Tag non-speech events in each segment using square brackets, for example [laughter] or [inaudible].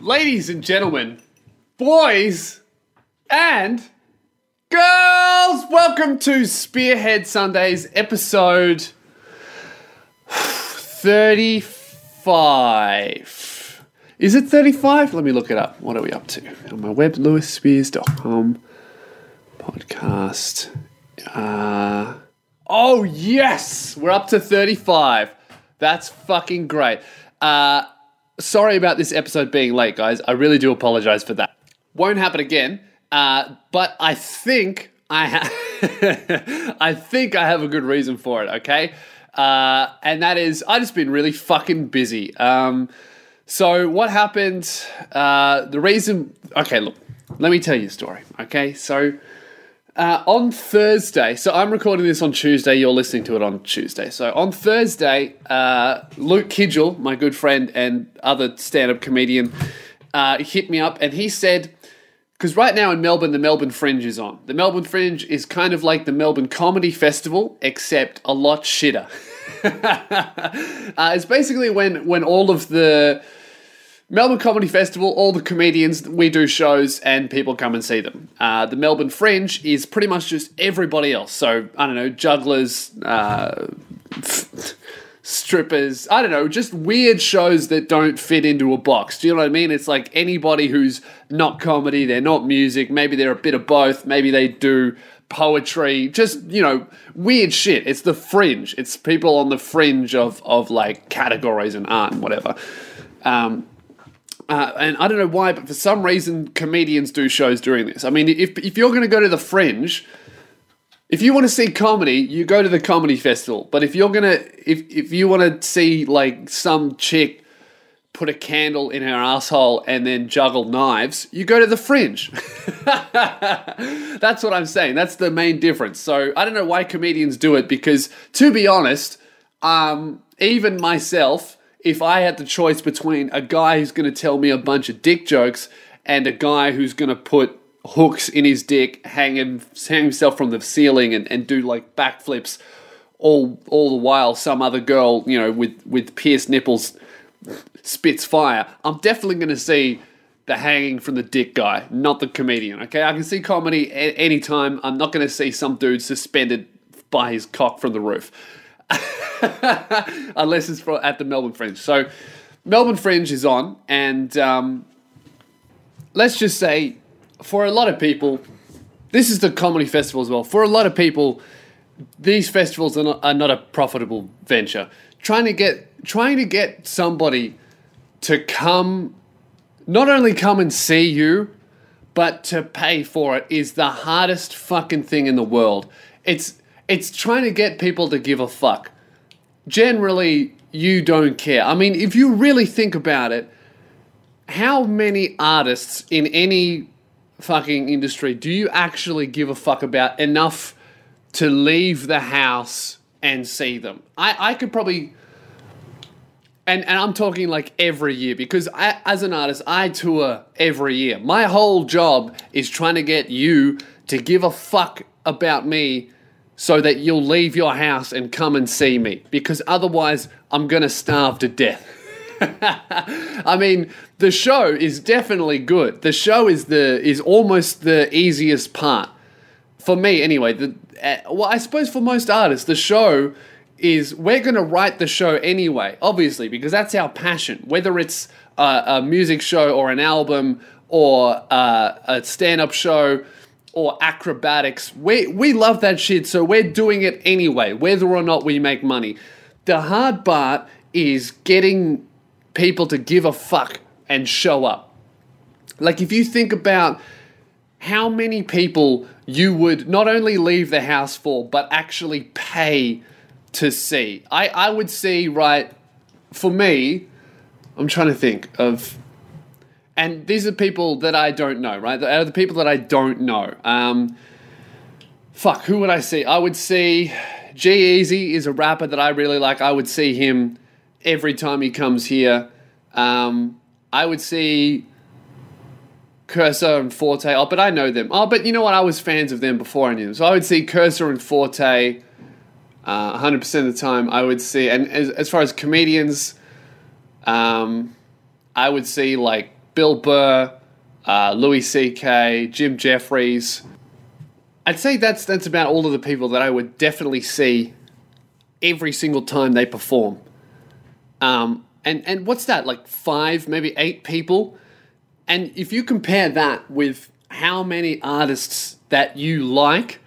ladies and gentlemen, boys and girls, welcome to Spearhead Sundays episode 35. Is it 35? Let me look it up. What are we up to? On my web, lewisSpears.com podcast. Uh, oh, yes! We're up to 35. That's fucking great. Uh, sorry about this episode being late, guys. I really do apologize for that. Won't happen again. Uh, but I think I ha- [laughs] I think I have a good reason for it. Okay, uh, and that is I just been really fucking busy. Um, so what happened? Uh, the reason. Okay, look. Let me tell you a story. Okay, so. Uh, on Thursday, so I'm recording this on Tuesday. You're listening to it on Tuesday. So on Thursday, uh, Luke Kidgell, my good friend and other stand-up comedian, uh, hit me up and he said, because right now in Melbourne, the Melbourne Fringe is on. The Melbourne Fringe is kind of like the Melbourne Comedy Festival, except a lot shitter. [laughs] uh, it's basically when when all of the Melbourne Comedy Festival, all the comedians, we do shows and people come and see them. Uh, the Melbourne Fringe is pretty much just everybody else. So, I don't know, jugglers, uh, [laughs] strippers, I don't know, just weird shows that don't fit into a box. Do you know what I mean? It's like anybody who's not comedy, they're not music, maybe they're a bit of both, maybe they do poetry, just, you know, weird shit. It's the fringe. It's people on the fringe of, of like categories and art and whatever. Um, uh, and I don't know why, but for some reason, comedians do shows during this. I mean, if, if you're going to go to the Fringe, if you want to see comedy, you go to the comedy festival. But if you're gonna, if if you want to see like some chick put a candle in her asshole and then juggle knives, you go to the Fringe. [laughs] That's what I'm saying. That's the main difference. So I don't know why comedians do it because, to be honest, um, even myself if I had the choice between a guy who's going to tell me a bunch of dick jokes and a guy who's going to put hooks in his dick, hang, him, hang himself from the ceiling and, and do like backflips all all the while some other girl, you know, with, with pierced nipples spits fire, I'm definitely going to see the hanging from the dick guy, not the comedian, okay? I can see comedy a- anytime. I'm not going to see some dude suspended by his cock from the roof. [laughs] unless it's for, at the Melbourne Fringe. So, Melbourne Fringe is on, and um, let's just say, for a lot of people, this is the comedy festival as well. For a lot of people, these festivals are not, are not a profitable venture. Trying to get trying to get somebody to come, not only come and see you, but to pay for it is the hardest fucking thing in the world. It's it's trying to get people to give a fuck. Generally, you don't care. I mean, if you really think about it, how many artists in any fucking industry do you actually give a fuck about enough to leave the house and see them? I, I could probably. And, and I'm talking like every year because I, as an artist, I tour every year. My whole job is trying to get you to give a fuck about me so that you'll leave your house and come and see me because otherwise I'm going to starve to death. [laughs] I mean, the show is definitely good. The show is the is almost the easiest part for me anyway. The uh, well, I suppose for most artists, the show is we're going to write the show anyway, obviously, because that's our passion. Whether it's a, a music show or an album or uh, a stand-up show or acrobatics. We we love that shit, so we're doing it anyway, whether or not we make money. The hard part is getting people to give a fuck and show up. Like if you think about how many people you would not only leave the house for, but actually pay to see. I, I would see, right, for me, I'm trying to think of and these are people that I don't know, right? They are the people that I don't know. Um, fuck, who would I see? I would see G-Eazy is a rapper that I really like. I would see him every time he comes here. Um, I would see Cursor and Forte. Oh, but I know them. Oh, but you know what? I was fans of them before I knew them. So I would see Cursor and Forte uh, 100% of the time. I would see, and as, as far as comedians, um, I would see like Bill Burr, uh, Louis C.K., Jim Jefferies. I'd say that's that's about all of the people that I would definitely see every single time they perform. Um, and and what's that like five, maybe eight people? And if you compare that with how many artists that you like,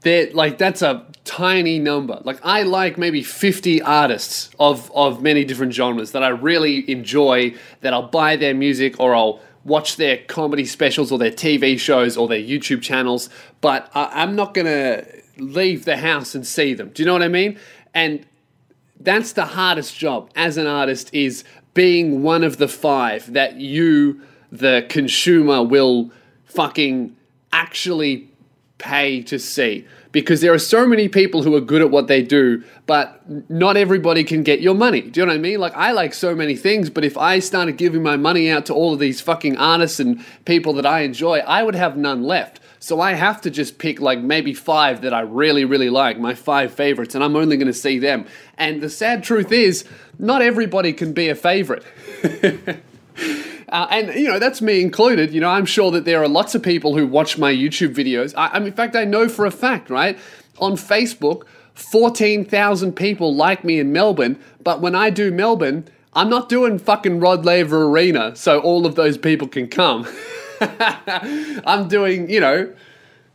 they're like that's a tiny number. Like I like maybe 50 artists of of many different genres that I really enjoy that I'll buy their music or I'll watch their comedy specials or their TV shows or their YouTube channels, but I, I'm not going to leave the house and see them. Do you know what I mean? And that's the hardest job as an artist is being one of the five that you the consumer will fucking actually pay to see because there are so many people who are good at what they do, but not everybody can get your money. Do you know what I mean? Like, I like so many things, but if I started giving my money out to all of these fucking artists and people that I enjoy, I would have none left. So I have to just pick like maybe five that I really, really like, my five favorites, and I'm only going to see them. And the sad truth is, not everybody can be a favorite. [laughs] Uh, and you know that's me included. You know, I'm sure that there are lots of people who watch my YouTube videos. I, I mean, in fact, I know for a fact, right? On Facebook, 14,000 people like me in Melbourne, but when I do Melbourne, I'm not doing fucking Rod Laver Arena, so all of those people can come. [laughs] I'm doing, you know,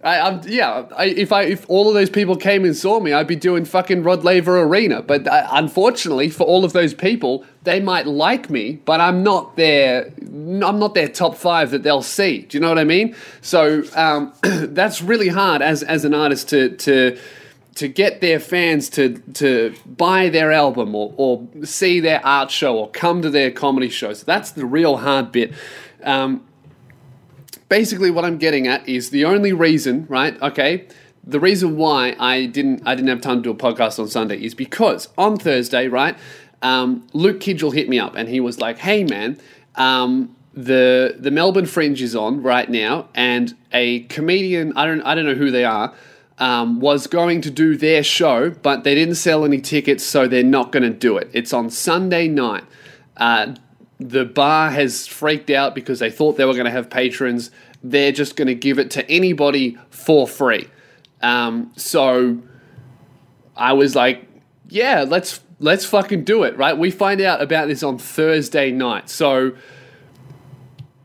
I, am yeah. I, if I if all of those people came and saw me, I'd be doing fucking Rod Laver Arena. But uh, unfortunately, for all of those people, they might like me, but I'm not their I'm not their top five that they'll see. Do you know what I mean? So um, [clears throat] that's really hard as as an artist to to to get their fans to to buy their album or, or see their art show or come to their comedy shows. That's the real hard bit. Um, basically what I'm getting at is the only reason, right? Okay, the reason why I didn't I didn't have time to do a podcast on Sunday is because on Thursday, right? Um, Luke Kidgell hit me up and he was like, "Hey, man." Um, the the Melbourne Fringe is on right now, and a comedian I don't I don't know who they are um, was going to do their show, but they didn't sell any tickets, so they're not going to do it. It's on Sunday night. Uh, the bar has freaked out because they thought they were going to have patrons. They're just going to give it to anybody for free. Um, so I was like, yeah, let's let's fucking do it, right? We find out about this on Thursday night. So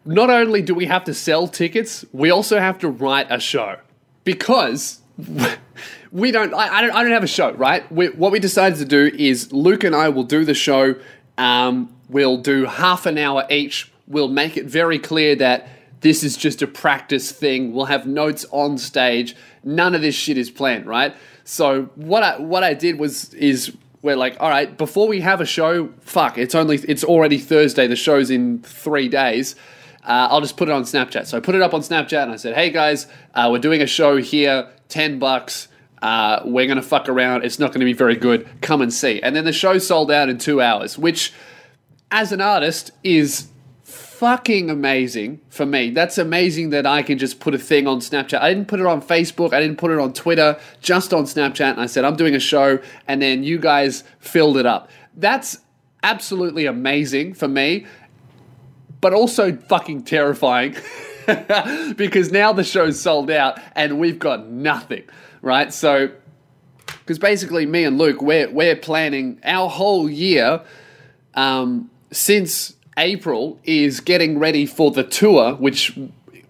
not only do we have to sell tickets, we also have to write a show because [laughs] we don't I, I don't I don't have a show, right? We, what we decided to do is Luke and I will do the show. Um, We'll do half an hour each. We'll make it very clear that this is just a practice thing. We'll have notes on stage. None of this shit is planned, right? So what I what I did was is we're like, all right, before we have a show, fuck, it's only it's already Thursday. The show's in three days. Uh, I'll just put it on Snapchat. So I put it up on Snapchat and I said, hey guys, uh, we're doing a show here, ten bucks. Uh, we're gonna fuck around. It's not gonna be very good. Come and see. And then the show sold out in two hours, which as an artist is fucking amazing for me. That's amazing that I can just put a thing on Snapchat. I didn't put it on Facebook, I didn't put it on Twitter, just on Snapchat. And I said, I'm doing a show, and then you guys filled it up. That's absolutely amazing for me, but also fucking terrifying [laughs] because now the show's sold out and we've got nothing, right? So, because basically, me and Luke, we're, we're planning our whole year. Um, since April is getting ready for the tour, which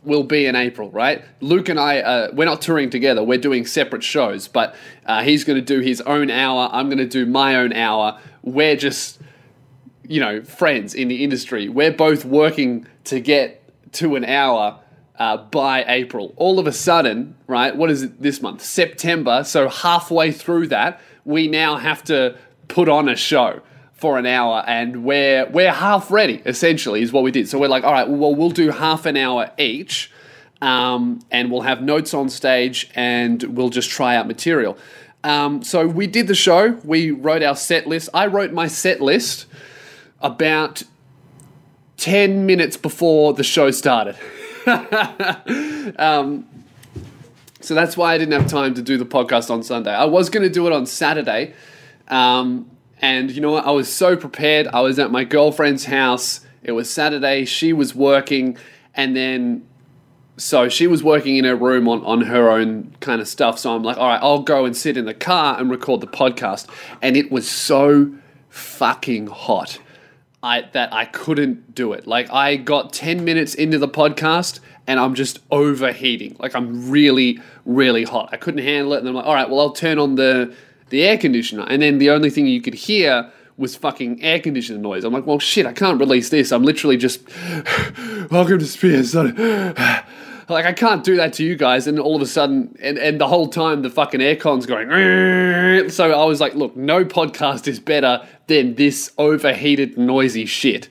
will be in April, right? Luke and I, uh, we're not touring together. We're doing separate shows, but uh, he's going to do his own hour. I'm going to do my own hour. We're just, you know, friends in the industry. We're both working to get to an hour uh, by April. All of a sudden, right? What is it this month? September. So halfway through that, we now have to put on a show for an hour and we're we're half ready essentially is what we did. So we're like all right well we'll do half an hour each um, and we'll have notes on stage and we'll just try out material. Um, so we did the show. We wrote our set list. I wrote my set list about 10 minutes before the show started. [laughs] Um, so that's why i didn't have time to do the podcast on sunday. I was going to do it on saturday um, and you know what? I was so prepared. I was at my girlfriend's house It was Saturday. She was working, and then so she was working in her room on, on her own kind of stuff. So I'm like, all right, I'll go and sit in the car and record the podcast. And it was so fucking hot. I, that I couldn't do it. Like I got 10 minutes into the podcast and I'm just overheating. Like I'm really, really hot. I couldn't handle it. And I'm like, all right, well, I'll turn on the, the air conditioner. And then the only thing you could hear was fucking air conditioner noise. I'm like, well, shit, I can't release this. I'm literally just, [sighs] welcome to Spears. [sighs] like I can't do that to you guys. And all of a sudden, and, and the whole time the fucking aircon's going. So I was like, look, no podcast is better than this overheated, noisy shit.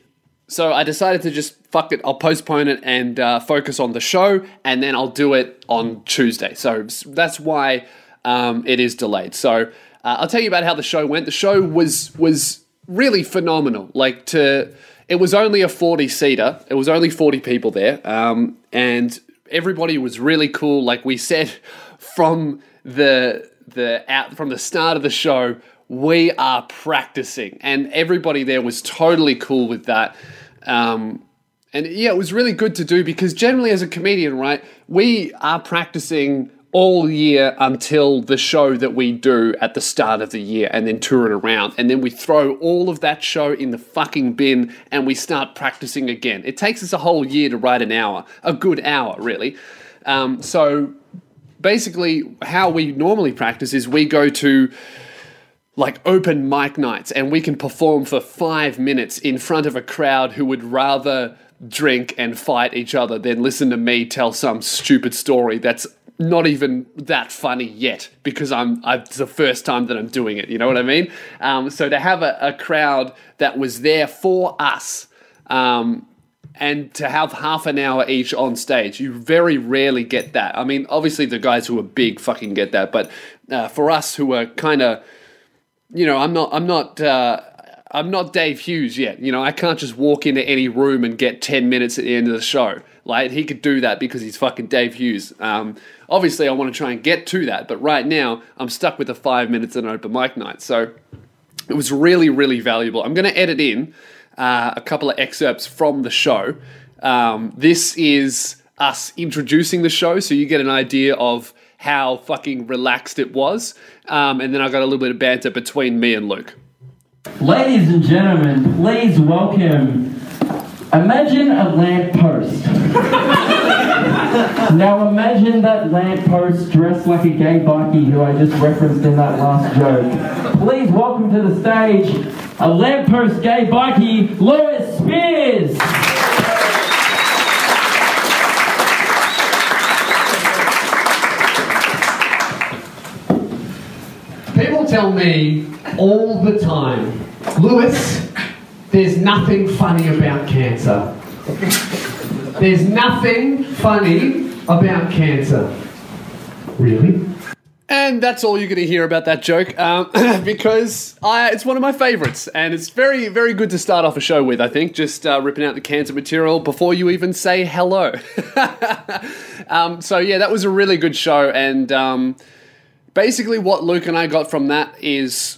So I decided to just fuck it. I'll postpone it and uh, focus on the show, and then I'll do it on Tuesday. So that's why um, it is delayed. So uh, I'll tell you about how the show went. The show was was really phenomenal. Like to, it was only a forty seater. It was only forty people there, um, and everybody was really cool. Like we said [laughs] from the the out from the start of the show, we are practicing, and everybody there was totally cool with that. Um, and yeah, it was really good to do because generally, as a comedian, right, we are practicing all year until the show that we do at the start of the year and then tour it around. And then we throw all of that show in the fucking bin and we start practicing again. It takes us a whole year to write an hour, a good hour, really. Um, so basically, how we normally practice is we go to like open mic nights and we can perform for five minutes in front of a crowd who would rather drink and fight each other than listen to me tell some stupid story that's not even that funny yet because I'm, I'm it's the first time that I'm doing it. You know what I mean? Um, so to have a, a, crowd that was there for us. Um, and to have half an hour each on stage, you very rarely get that. I mean, obviously the guys who are big fucking get that, but uh, for us who are kind of, you know, I'm not, I'm not, uh, I'm not Dave Hughes yet. You know, I can't just walk into any room and get 10 minutes at the end of the show. Like, he could do that because he's fucking Dave Hughes. Um, obviously, I want to try and get to that, but right now, I'm stuck with the five minutes at an open mic night. So it was really, really valuable. I'm going to edit in uh, a couple of excerpts from the show. Um, this is us introducing the show, so you get an idea of how fucking relaxed it was. Um, and then I got a little bit of banter between me and Luke. Ladies and gentlemen, please welcome. Imagine a lamppost. [laughs] now imagine that lamppost dressed like a gay bikie who I just referenced in that last joke. Please welcome to the stage a lamppost gay bikie, Lewis Spears. People tell me all the time, Lewis, there's nothing funny about cancer. There's nothing funny about cancer. Really? And that's all you're going to hear about that joke um, [coughs] because I, it's one of my favorites. And it's very, very good to start off a show with, I think, just uh, ripping out the cancer material before you even say hello. [laughs] um, so, yeah, that was a really good show. And um, basically, what Luke and I got from that is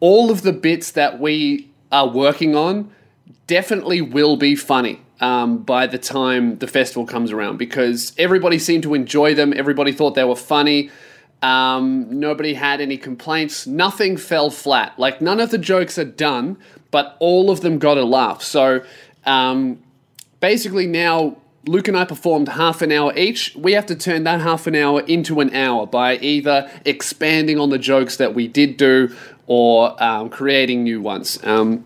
all of the bits that we are working on definitely will be funny um, by the time the festival comes around because everybody seemed to enjoy them. Everybody thought they were funny. Um, nobody had any complaints. Nothing fell flat. Like none of the jokes are done, but all of them got a laugh. So um, basically, now Luke and I performed half an hour each. We have to turn that half an hour into an hour by either expanding on the jokes that we did do or um, creating new ones. Um,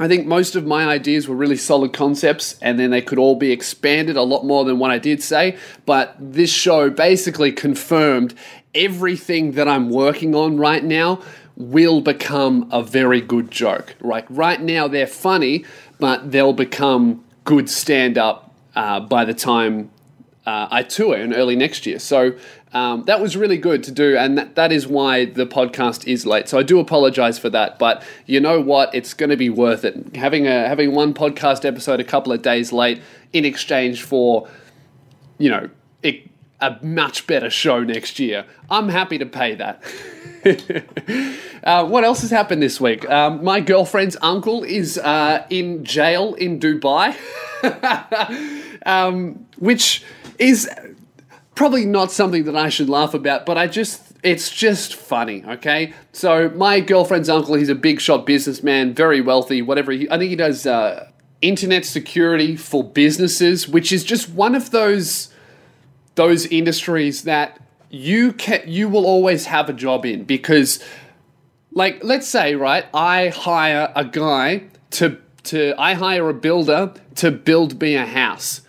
I think most of my ideas were really solid concepts, and then they could all be expanded a lot more than what I did say. But this show basically confirmed everything that I'm working on right now will become a very good joke. Like right now, they're funny, but they'll become good stand up uh, by the time uh, I tour in early next year. So um, that was really good to do, and that, that is why the podcast is late. So I do apologize for that, but you know what? It's going to be worth it. Having a having one podcast episode a couple of days late in exchange for, you know, it, a much better show next year. I'm happy to pay that. [laughs] uh, what else has happened this week? Um, my girlfriend's uncle is uh, in jail in Dubai, [laughs] um, which is probably not something that I should laugh about, but I just. It's just funny, okay? So my girlfriend's uncle, he's a big shot businessman, very wealthy, whatever. He, I think he does uh, internet security for businesses, which is just one of those those industries that you can you will always have a job in because like let's say right i hire a guy to to i hire a builder to build me a house.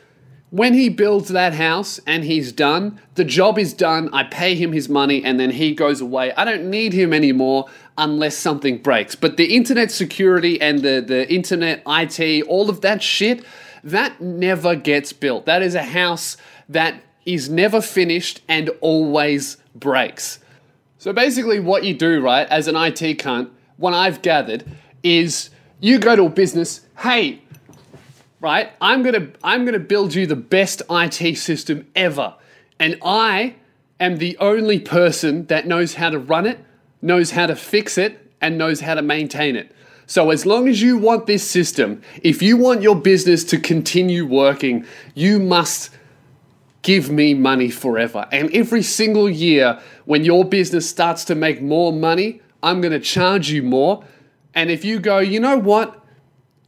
When he builds that house and he's done the job is done i pay him his money and then he goes away. I don't need him anymore unless something breaks. But the internet security and the the internet it all of that shit that never gets built. That is a house that is never finished and always breaks. So basically, what you do, right, as an IT cunt, what I've gathered is you go to a business, hey, right, I'm gonna I'm gonna build you the best IT system ever, and I am the only person that knows how to run it, knows how to fix it, and knows how to maintain it. So, as long as you want this system, if you want your business to continue working, you must give me money forever. And every single year, when your business starts to make more money, I'm going to charge you more. And if you go, you know what?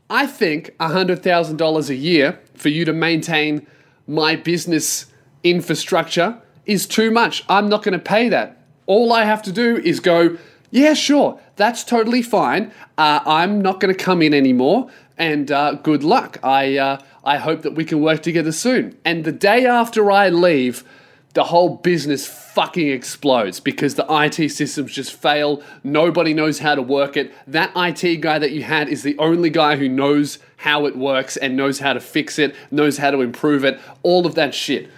I think $100,000 a year for you to maintain my business infrastructure is too much. I'm not going to pay that. All I have to do is go, yeah, sure, that's totally fine. Uh, I'm not going to come in anymore, and uh, good luck. I, uh, I hope that we can work together soon. And the day after I leave, the whole business fucking explodes because the IT systems just fail. Nobody knows how to work it. That IT guy that you had is the only guy who knows how it works and knows how to fix it, knows how to improve it, all of that shit.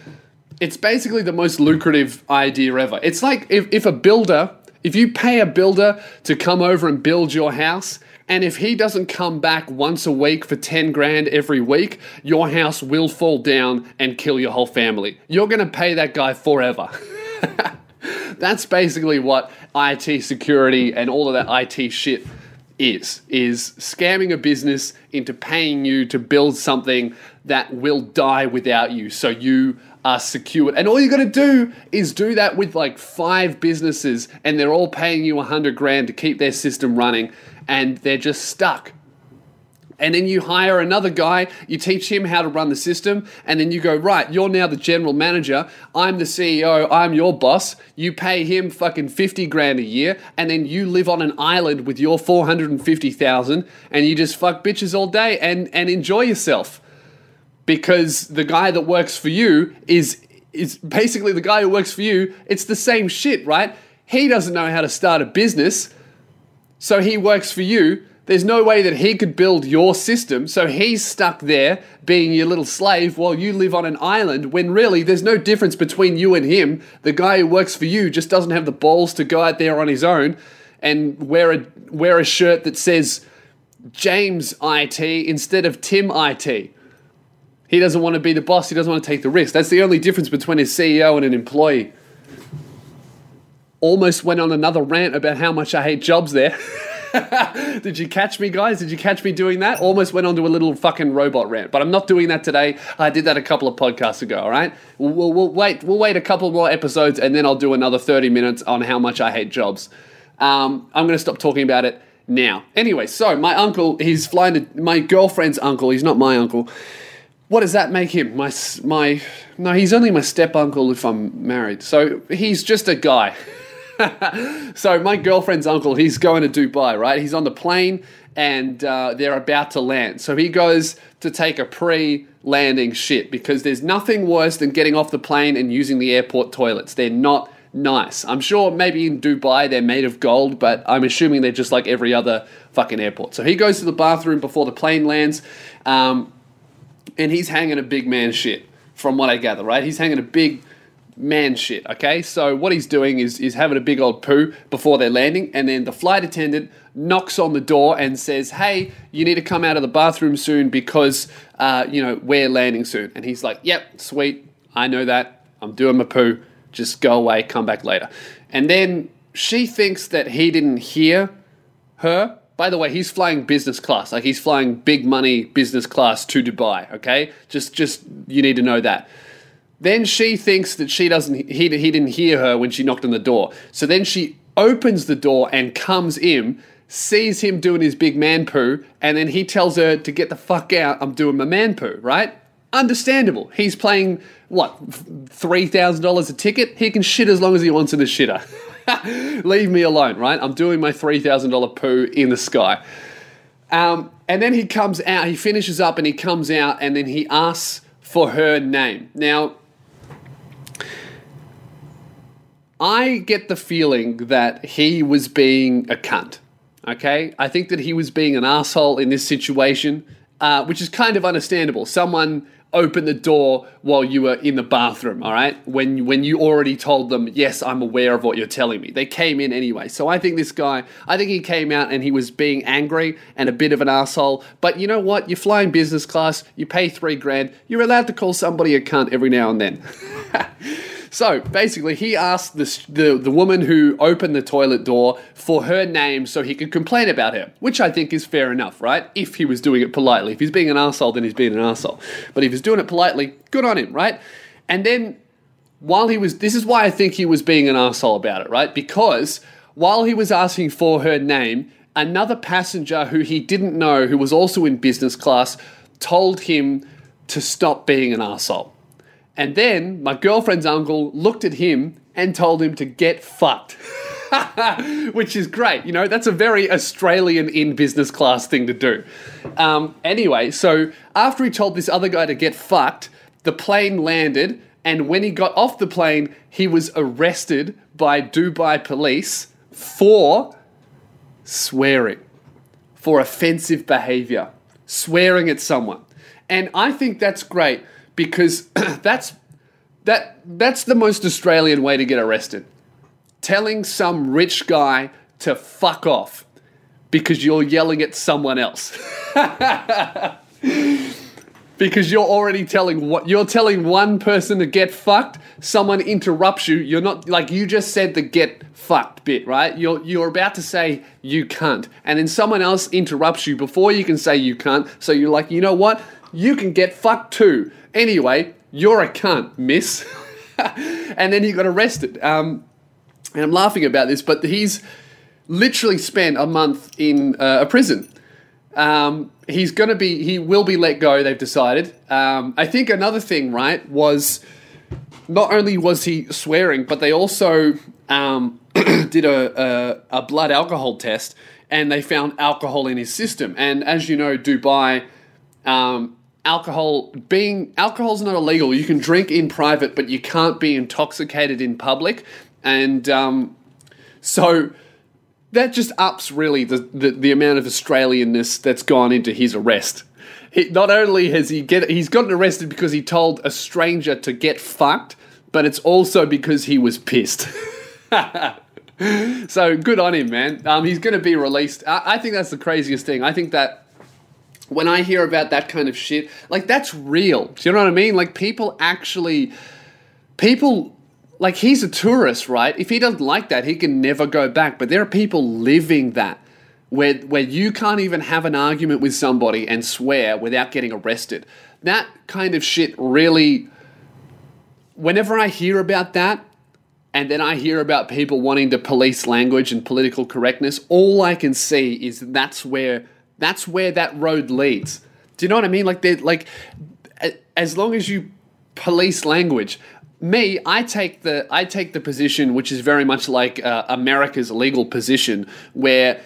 It's basically the most lucrative idea ever. It's like if, if a builder, if you pay a builder to come over and build your house, and if he doesn't come back once a week for 10 grand every week, your house will fall down and kill your whole family. You're going to pay that guy forever. [laughs] That's basically what IT security and all of that IT shit is is scamming a business into paying you to build something that will die without you so you are secured and all you got to do is do that with like five businesses and they're all paying you a hundred grand to keep their system running and they're just stuck. And then you hire another guy, you teach him how to run the system, and then you go, right, you're now the general manager, I'm the CEO, I'm your boss. You pay him fucking 50 grand a year, and then you live on an island with your 450,000 and you just fuck bitches all day and, and enjoy yourself. Because the guy that works for you is is basically the guy who works for you, it's the same shit, right? He doesn't know how to start a business so he works for you. There's no way that he could build your system, so he's stuck there being your little slave while you live on an island when really there's no difference between you and him. The guy who works for you just doesn't have the balls to go out there on his own and wear a wear a shirt that says James IT instead of Tim IT. He doesn't want to be the boss, he doesn't want to take the risk. That's the only difference between a CEO and an employee almost went on another rant about how much I hate jobs there. [laughs] Did you catch me, guys? Did you catch me doing that? Almost went on to a little fucking robot rant, but I'm not doing that today. I did that a couple of podcasts ago. All right, we'll, we'll, wait. We'll wait a couple more episodes, and then I'll do another 30 minutes on how much I hate jobs. Um, I'm going to stop talking about it now. Anyway, so my uncle, he's flying to my girlfriend's uncle. He's not my uncle. What does that make him? My my no, he's only my step uncle if I'm married. So he's just a guy. [laughs] [laughs] so my girlfriend's uncle, he's going to Dubai, right? He's on the plane and uh, they're about to land. So he goes to take a pre-landing shit because there's nothing worse than getting off the plane and using the airport toilets. They're not nice. I'm sure maybe in Dubai they're made of gold, but I'm assuming they're just like every other fucking airport. So he goes to the bathroom before the plane lands, um, and he's hanging a big man shit, from what I gather, right? He's hanging a big man shit, okay? So what he's doing is, is having a big old poo before they're landing, and then the flight attendant knocks on the door and says, hey, you need to come out of the bathroom soon because, uh, you know, we're landing soon. And he's like, yep, sweet, I know that. I'm doing my poo. Just go away, come back later. And then she thinks that he didn't hear her. By the way, he's flying business class. Like he's flying big money business class to Dubai, okay? Just just you need to know that. Then she thinks that she doesn't he, he didn't hear her when she knocked on the door. So then she opens the door and comes in, sees him doing his big man poo, and then he tells her to get the fuck out. I'm doing my man poo, right? Understandable. He's playing what three thousand dollars a ticket. He can shit as long as he wants in the shitter. [laughs] Leave me alone, right? I'm doing my three thousand dollar poo in the sky. Um, and then he comes out. He finishes up and he comes out, and then he asks for her name. Now, I get the feeling that he was being a cunt. Okay, I think that he was being an asshole in this situation, uh, which is kind of understandable. Someone opened the door while you were in the bathroom. All right, when when you already told them, yes, I'm aware of what you're telling me. They came in anyway. So I think this guy, I think he came out and he was being angry and a bit of an asshole. But you know what? You're flying business class. You pay three grand. You're allowed to call somebody a cunt every now and then. [laughs] So basically, he asked the, the woman who opened the toilet door for her name so he could complain about her, which I think is fair enough, right? If he was doing it politely. If he's being an asshole, then he's being an asshole. But if he's doing it politely, good on him, right? And then while he was, this is why I think he was being an asshole about it, right? Because while he was asking for her name, another passenger who he didn't know, who was also in business class, told him to stop being an asshole. And then my girlfriend's uncle looked at him and told him to get fucked. [laughs] Which is great. You know, that's a very Australian in business class thing to do. Um, anyway, so after he told this other guy to get fucked, the plane landed. And when he got off the plane, he was arrested by Dubai police for swearing, for offensive behavior, swearing at someone. And I think that's great because [clears throat] that's that that's the most Australian way to get arrested. Telling some rich guy to fuck off because you're yelling at someone else. [laughs] because you're already telling what you're telling one person to get fucked, someone interrupts you. You're not like you just said the get fucked bit, right? You're you're about to say you can't, and then someone else interrupts you before you can say you can't. So you're like, you know what? You can get fucked too. Anyway, you're a cunt, miss. [laughs] and then he got arrested. Um, and I'm laughing about this, but he's literally spent a month in uh, a prison. Um, he's going to be, he will be let go, they've decided. Um, I think another thing, right, was not only was he swearing, but they also um, [clears throat] did a, a, a blood alcohol test and they found alcohol in his system. And as you know, Dubai, um, alcohol being alcohol's not illegal. You can drink in private, but you can't be intoxicated in public. And um, so that just ups really the, the, the amount of Australianness that's gone into his arrest. He, not only has he get he's gotten arrested because he told a stranger to get fucked, but it's also because he was pissed. [laughs] so good on him, man. Um, he's going to be released. I, I think that's the craziest thing. I think that when I hear about that kind of shit, like that's real. Do you know what I mean? Like people actually, people, like he's a tourist, right? If he doesn't like that, he can never go back. But there are people living that where where you can't even have an argument with somebody and swear without getting arrested. That kind of shit really. Whenever I hear about that, and then I hear about people wanting to police language and political correctness, all I can see is that's where that's where that road leads. Do you know what I mean? Like, they like, as long as you police language, me, I take the I take the position which is very much like uh, America's legal position, where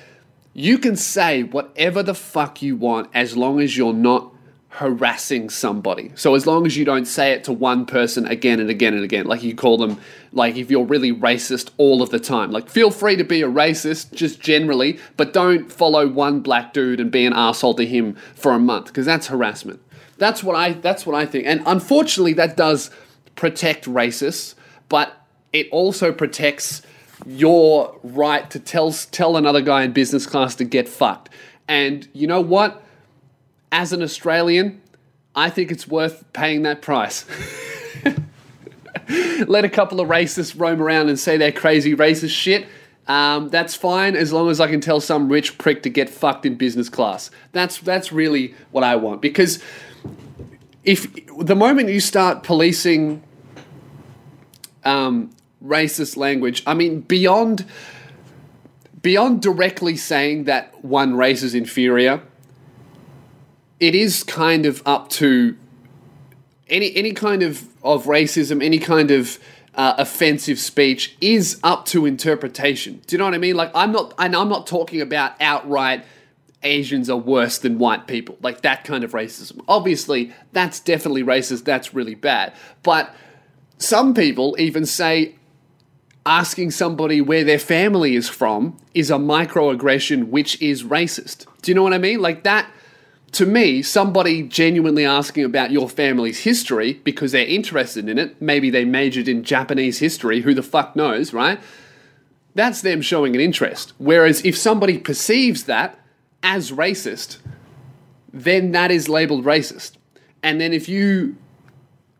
you can say whatever the fuck you want as long as you're not harassing somebody. So as long as you don't say it to one person again and again and again, like you call them, like if you're really racist all of the time, like feel free to be a racist just generally, but don't follow one black dude and be an asshole to him for a month because that's harassment. That's what I that's what I think. And unfortunately that does protect racists, but it also protects your right to tell tell another guy in business class to get fucked. And you know what? As an Australian, I think it's worth paying that price. [laughs] let a couple of racists roam around and say their crazy racist shit. Um, that's fine as long as I can tell some rich prick to get fucked in business class. That's that's really what I want because if the moment you start policing um, racist language, I mean beyond beyond directly saying that one race is inferior, it is kind of up to any any kind of, of racism, any kind of uh, offensive speech is up to interpretation. Do you know what I mean? Like I'm not, and I'm not talking about outright Asians are worse than white people, like that kind of racism. Obviously, that's definitely racist. That's really bad. But some people even say asking somebody where their family is from is a microaggression which is racist. Do you know what I mean? Like that to me, somebody genuinely asking about your family's history because they're interested in it, maybe they majored in Japanese history, who the fuck knows, right? That's them showing an interest. Whereas if somebody perceives that as racist, then that is labeled racist. And then if you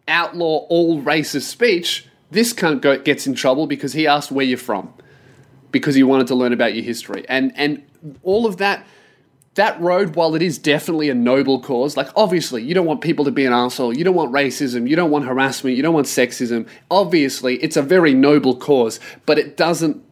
outlaw all racist speech, this cunt gets in trouble because he asked where you're from, because he wanted to learn about your history. And, and all of that that road, while it is definitely a noble cause, like obviously you don't want people to be an asshole, you don't want racism, you don't want harassment, you don't want sexism. Obviously, it's a very noble cause, but it doesn't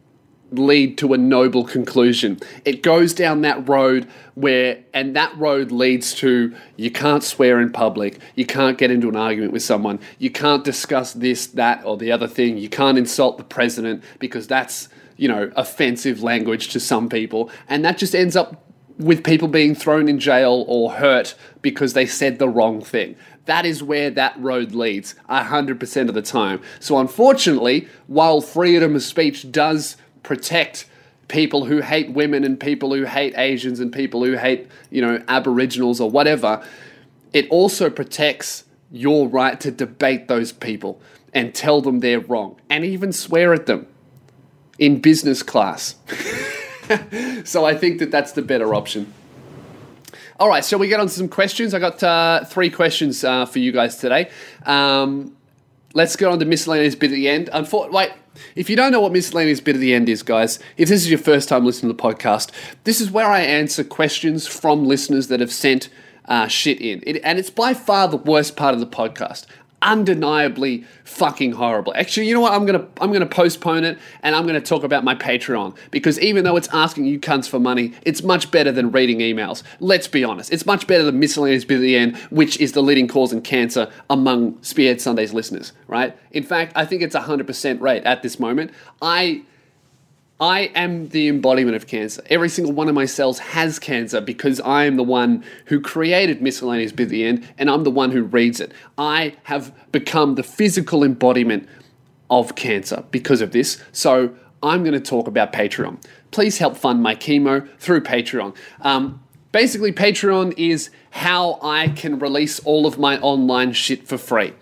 lead to a noble conclusion. It goes down that road where, and that road leads to you can't swear in public, you can't get into an argument with someone, you can't discuss this, that, or the other thing, you can't insult the president because that's, you know, offensive language to some people, and that just ends up with people being thrown in jail or hurt because they said the wrong thing. That is where that road leads 100% of the time. So, unfortunately, while freedom of speech does protect people who hate women and people who hate Asians and people who hate, you know, Aboriginals or whatever, it also protects your right to debate those people and tell them they're wrong and even swear at them in business class. [laughs] [laughs] so I think that that's the better option. All right, so we get on to some questions. I got uh, three questions uh, for you guys today. Um, let's go on to miscellaneous bit at the end. Unfor- wait, if you don't know what miscellaneous bit at the end is, guys, if this is your first time listening to the podcast, this is where I answer questions from listeners that have sent uh, shit in. It, and it's by far the worst part of the podcast undeniably fucking horrible. Actually, you know what? I'm gonna I'm gonna postpone it and I'm gonna talk about my Patreon because even though it's asking you cunts for money, it's much better than reading emails. Let's be honest. It's much better than miscellaneous bit the end, which is the leading cause in cancer among Spearhead Sundays listeners. Right? In fact, I think it's a hundred percent rate at this moment. I I am the embodiment of cancer. Every single one of my cells has cancer because I am the one who created miscellaneous bit the end and I'm the one who reads it. I have become the physical embodiment of cancer because of this. So I'm going to talk about Patreon. Please help fund my chemo through Patreon. Um, basically, Patreon is how I can release all of my online shit for free.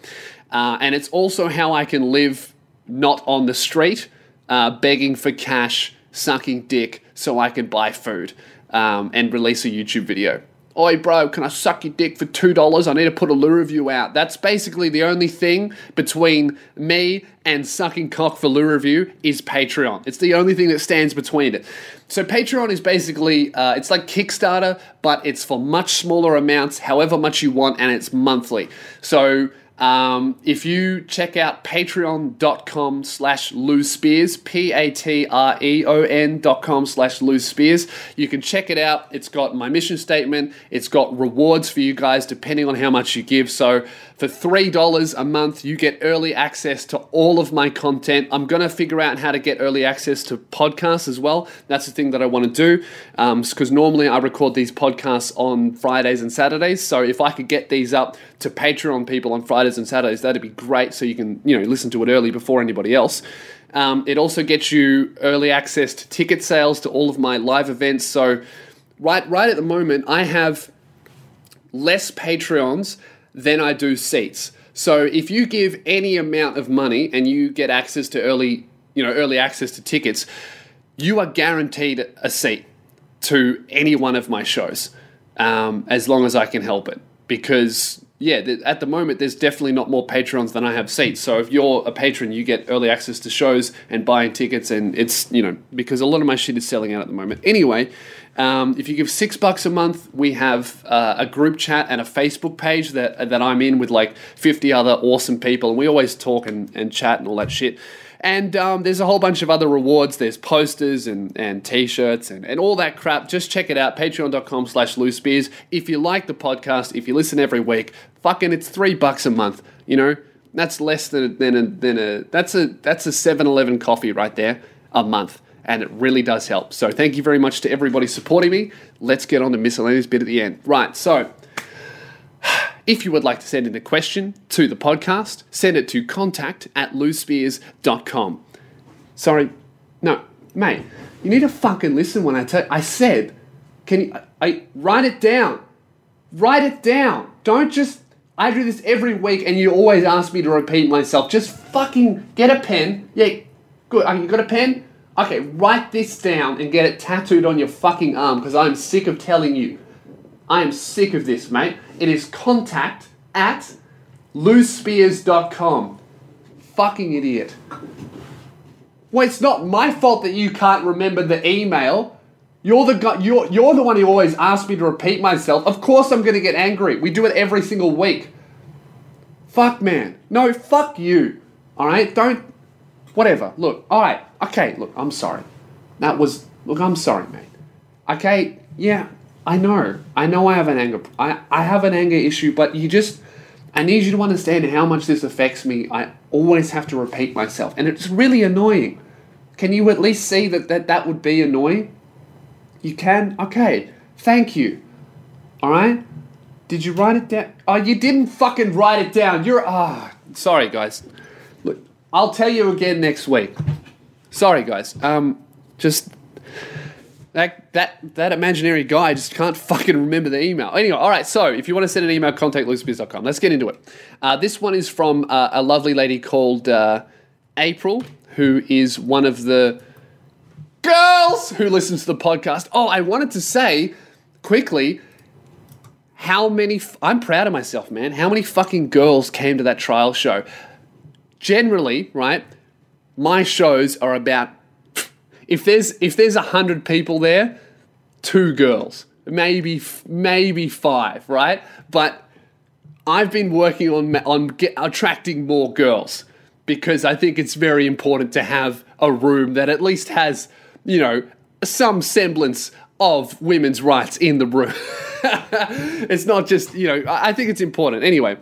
Uh, and it's also how I can live not on the street uh, begging for cash, sucking dick so I can buy food um, and release a YouTube video. Oi, bro, can I suck your dick for $2? I need to put a Lou review out. That's basically the only thing between me and sucking cock for Lou review is Patreon. It's the only thing that stands between it. So Patreon is basically, uh, it's like Kickstarter, but it's for much smaller amounts, however much you want, and it's monthly. So um, if you check out patreon.com slash Lou Spears, P-A-T-R-E-O-N dot com slash Lou Spears, you can check it out. It's got my mission statement. It's got rewards for you guys depending on how much you give. So for $3 a month, you get early access to all of my content. I'm going to figure out how to get early access to podcasts as well. That's the thing that I want to do because um, normally I record these podcasts on Fridays and Saturdays. So if I could get these up to Patreon people on Fridays and Saturdays, that'd be great so you can, you know, listen to it early before anybody else. Um, it also gets you early access to ticket sales to all of my live events. So right right at the moment, I have less Patreons than I do seats. So if you give any amount of money and you get access to early, you know, early access to tickets, you are guaranteed a seat to any one of my shows, um, as long as I can help it. Because yeah, th- at the moment, there's definitely not more patrons than I have seats. So if you're a patron, you get early access to shows and buying tickets, and it's you know because a lot of my shit is selling out at the moment. Anyway, um, if you give six bucks a month, we have uh, a group chat and a Facebook page that that I'm in with like 50 other awesome people, and we always talk and, and chat and all that shit. And um, there's a whole bunch of other rewards. There's posters and, and t-shirts and, and all that crap. Just check it out, patreon.com slash Lou Spears. If you like the podcast, if you listen every week, fucking it's three bucks a month, you know? That's less than, than, a, than a, that's a, that's a 7-Eleven coffee right there a month. And it really does help. So thank you very much to everybody supporting me. Let's get on to miscellaneous bit at the end. Right, so [sighs] if you would like to send in a question to the podcast, send it to contact at louspears.com. Sorry, no, mate, you need to fucking listen when I tell I said, can you, I, I write it down. Write it down. Don't just, I do this every week and you always ask me to repeat myself. Just fucking get a pen. Yeah, good. Uh, You got a pen? Okay, write this down and get it tattooed on your fucking arm because I'm sick of telling you. I am sick of this, mate. It is contact at louspears.com. Fucking idiot. Well, it's not my fault that you can't remember the email. You're the guy, you're, you're the one who always asks me to repeat myself. Of course I'm going to get angry. We do it every single week. Fuck, man. No, fuck you. All right? Don't. Whatever. Look, all right. Okay, look, I'm sorry. That was. Look, I'm sorry, mate. Okay, yeah, I know. I know I have an anger. I, I have an anger issue, but you just. I need you to understand how much this affects me. I always have to repeat myself, and it's really annoying. Can you at least see that that, that would be annoying? You can? Okay. Thank you. Alright? Did you write it down? Oh, you didn't fucking write it down. You're. Ah. sorry, guys. I'll tell you again next week. Sorry, guys. Um, just. That, that, that imaginary guy just can't fucking remember the email. Anyway, all right, so if you want to send an email, contact loosebizz.com. Let's get into it. Uh, this one is from uh, a lovely lady called uh, April, who is one of the girls who listens to the podcast. Oh, I wanted to say quickly how many. I'm proud of myself, man. How many fucking girls came to that trial show? Generally, right? My shows are about. If there's if there's a hundred people there, two girls, maybe maybe five, right? But I've been working on on get, attracting more girls because I think it's very important to have a room that at least has, you know, some semblance of women's rights in the room. [laughs] it's not just, you know, I I think it's important. Anyway,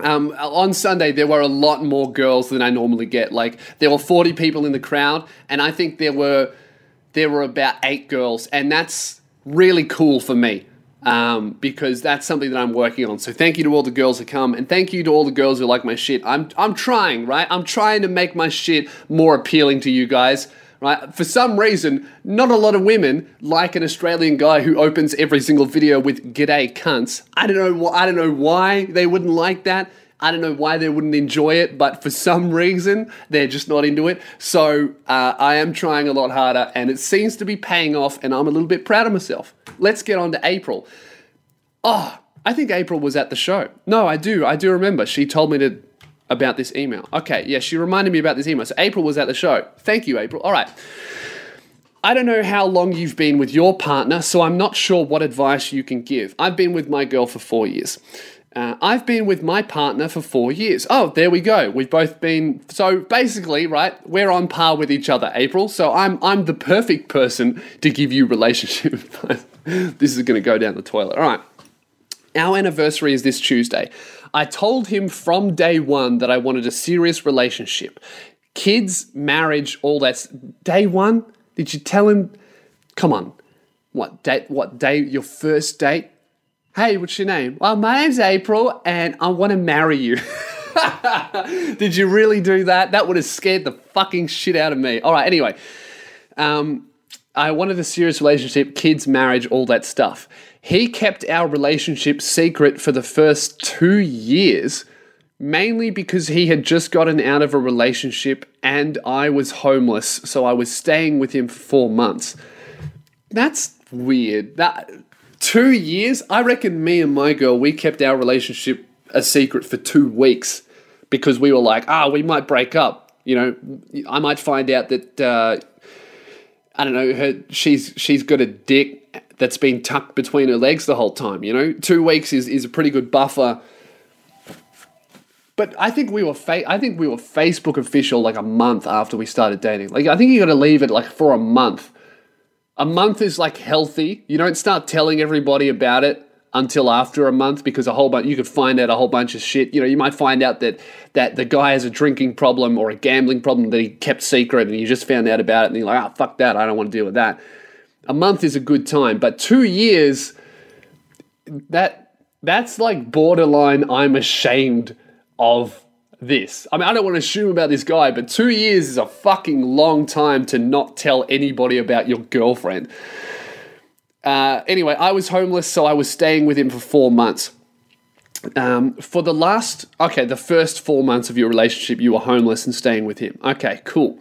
um, on Sunday, there were a lot more girls than I normally get. Like, there were 40 people in the crowd, and I think there were there were about eight girls, and that's really cool for me um, because that's something that I'm working on. So thank you to all the girls who come, and thank you to all the girls who like my shit. I'm I'm trying, right? I'm trying to make my shit more appealing to you guys. Right? For some reason, not a lot of women like an Australian guy who opens every single video with "G'day cunts." I don't know. wh- I don't know why they wouldn't like that. I don't know why they wouldn't enjoy it, but for some reason they're just not into it. So uh, I am trying a lot harder, and it seems to be paying off. And I'm a little bit proud of myself. Let's get on to April. Oh, I think April was at the show. No, I do. I do remember. She told me to about this email. Okay, yeah, she reminded me about this email. So April was at the show. Thank you, April. All right. I don't know how long you've been with your partner, so I'm not sure what advice you can give. I've been with my girl for four years. Uh, I've been with my partner for four years. Oh, there we go. We've both been. So basically, right, we're on par with each other, April. So I'm I'm the perfect person to give you relationship [laughs] advice. this is going to go down the toilet. All right. Our anniversary is this Tuesday. I told him from day one that I wanted a serious relationship. Kids, marriage, all that's day one. Did you tell him? Come on. What date? What day? Your first date? Hey, what's your name? Well, my name's April and I want to marry you. [laughs] Did you really do that? That would have scared the fucking shit out of me. All right, anyway. Um, I wanted a serious relationship, kids, marriage, all that stuff. He kept our relationship secret for the first two years, mainly because he had just gotten out of a relationship and I was homeless, so I was staying with him for four months. That's weird. That Two years? I reckon me and my girl, we kept our relationship a secret for two weeks because we were like, ah, we might break up. You know, I might find out that uh, I don't know, her she's she's got a dick that's been tucked between her legs the whole time. You know, two weeks is is a pretty good buffer. But I think we were fa- I think we were Facebook official like a month after we started dating. Like I think you got to leave it like for a month. A month is like healthy. You don't start telling everybody about it until after a month because a whole bunch you could find out a whole bunch of shit. You know, you might find out that that the guy has a drinking problem or a gambling problem that he kept secret and you just found out about it and you're like, ah, oh, fuck that, I don't want to deal with that. A month is a good time, but two years that that's like borderline I'm ashamed of this. I mean, I don't want to assume about this guy, but two years is a fucking long time to not tell anybody about your girlfriend. Uh, anyway, I was homeless, so I was staying with him for four months. Um, for the last, okay, the first four months of your relationship, you were homeless and staying with him. Okay, cool.